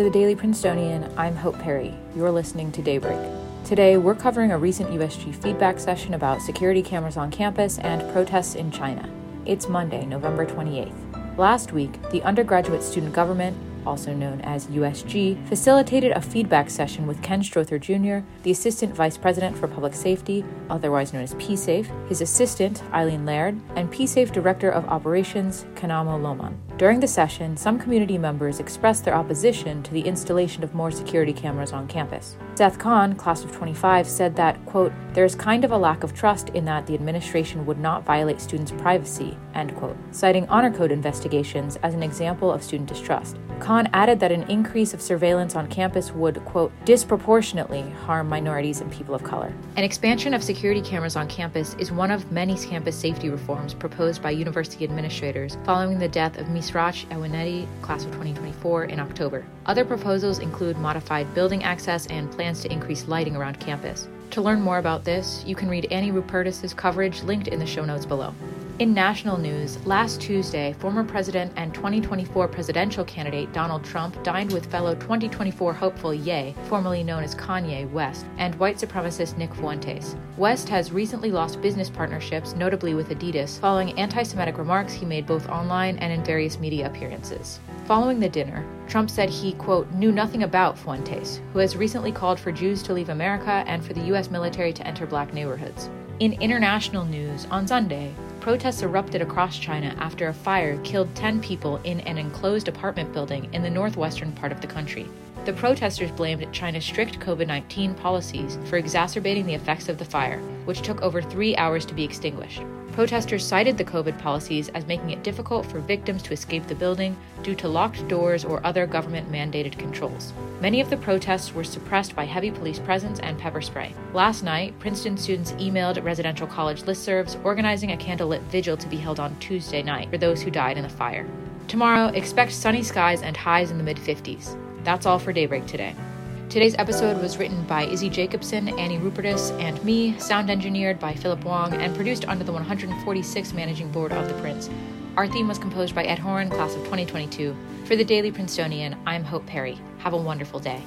For the Daily Princetonian, I'm Hope Perry. You're listening to Daybreak. Today, we're covering a recent USG feedback session about security cameras on campus and protests in China. It's Monday, November 28th. Last week, the undergraduate student government also known as USG, facilitated a feedback session with Ken Strother Jr., the Assistant Vice President for Public Safety, otherwise known as PSAFE, his assistant, Eileen Laird, and PSAFE Director of Operations, Kanamo Loman. During the session, some community members expressed their opposition to the installation of more security cameras on campus. Seth Kahn, class of 25, said that, quote, there is kind of a lack of trust in that the administration would not violate students' privacy, end quote, citing honor code investigations as an example of student distrust. Kahn added that an increase of surveillance on campus would, quote, disproportionately harm minorities and people of color. An expansion of security cameras on campus is one of many campus safety reforms proposed by university administrators following the death of Misrach Ewunetie, class of 2024, in October. Other proposals include modified building access and plans to increase lighting around campus. To learn more about this, you can read Annie Rupertus's coverage linked in the show notes below. In national news, last Tuesday, former president and 2024 presidential candidate Donald Trump dined with fellow 2024 hopeful Ye, formerly known as Kanye West, and white supremacist Nick Fuentes. West has recently lost business partnerships, notably with Adidas, following anti Semitic remarks he made both online and in various media appearances. Following the dinner, Trump said he, quote, knew nothing about Fuentes, who has recently called for Jews to leave America and for the U.S. military to enter black neighborhoods. In international news, on Sunday, protests erupted across China after a fire killed 10 people in an enclosed apartment building in the northwestern part of the country. The protesters blamed China's strict COVID 19 policies for exacerbating the effects of the fire, which took over three hours to be extinguished. Protesters cited the COVID policies as making it difficult for victims to escape the building due to locked doors or other government mandated controls. Many of the protests were suppressed by heavy police presence and pepper spray. Last night, Princeton students emailed residential college listservs organizing a candlelit vigil to be held on Tuesday night for those who died in the fire. Tomorrow, expect sunny skies and highs in the mid 50s. That's all for Daybreak today. Today's episode was written by Izzy Jacobson, Annie Rupertus, and me, sound engineered by Philip Wong, and produced under the 146th Managing Board of the Prince. Our theme was composed by Ed Horn, class of 2022. For the Daily Princetonian, I'm Hope Perry. Have a wonderful day.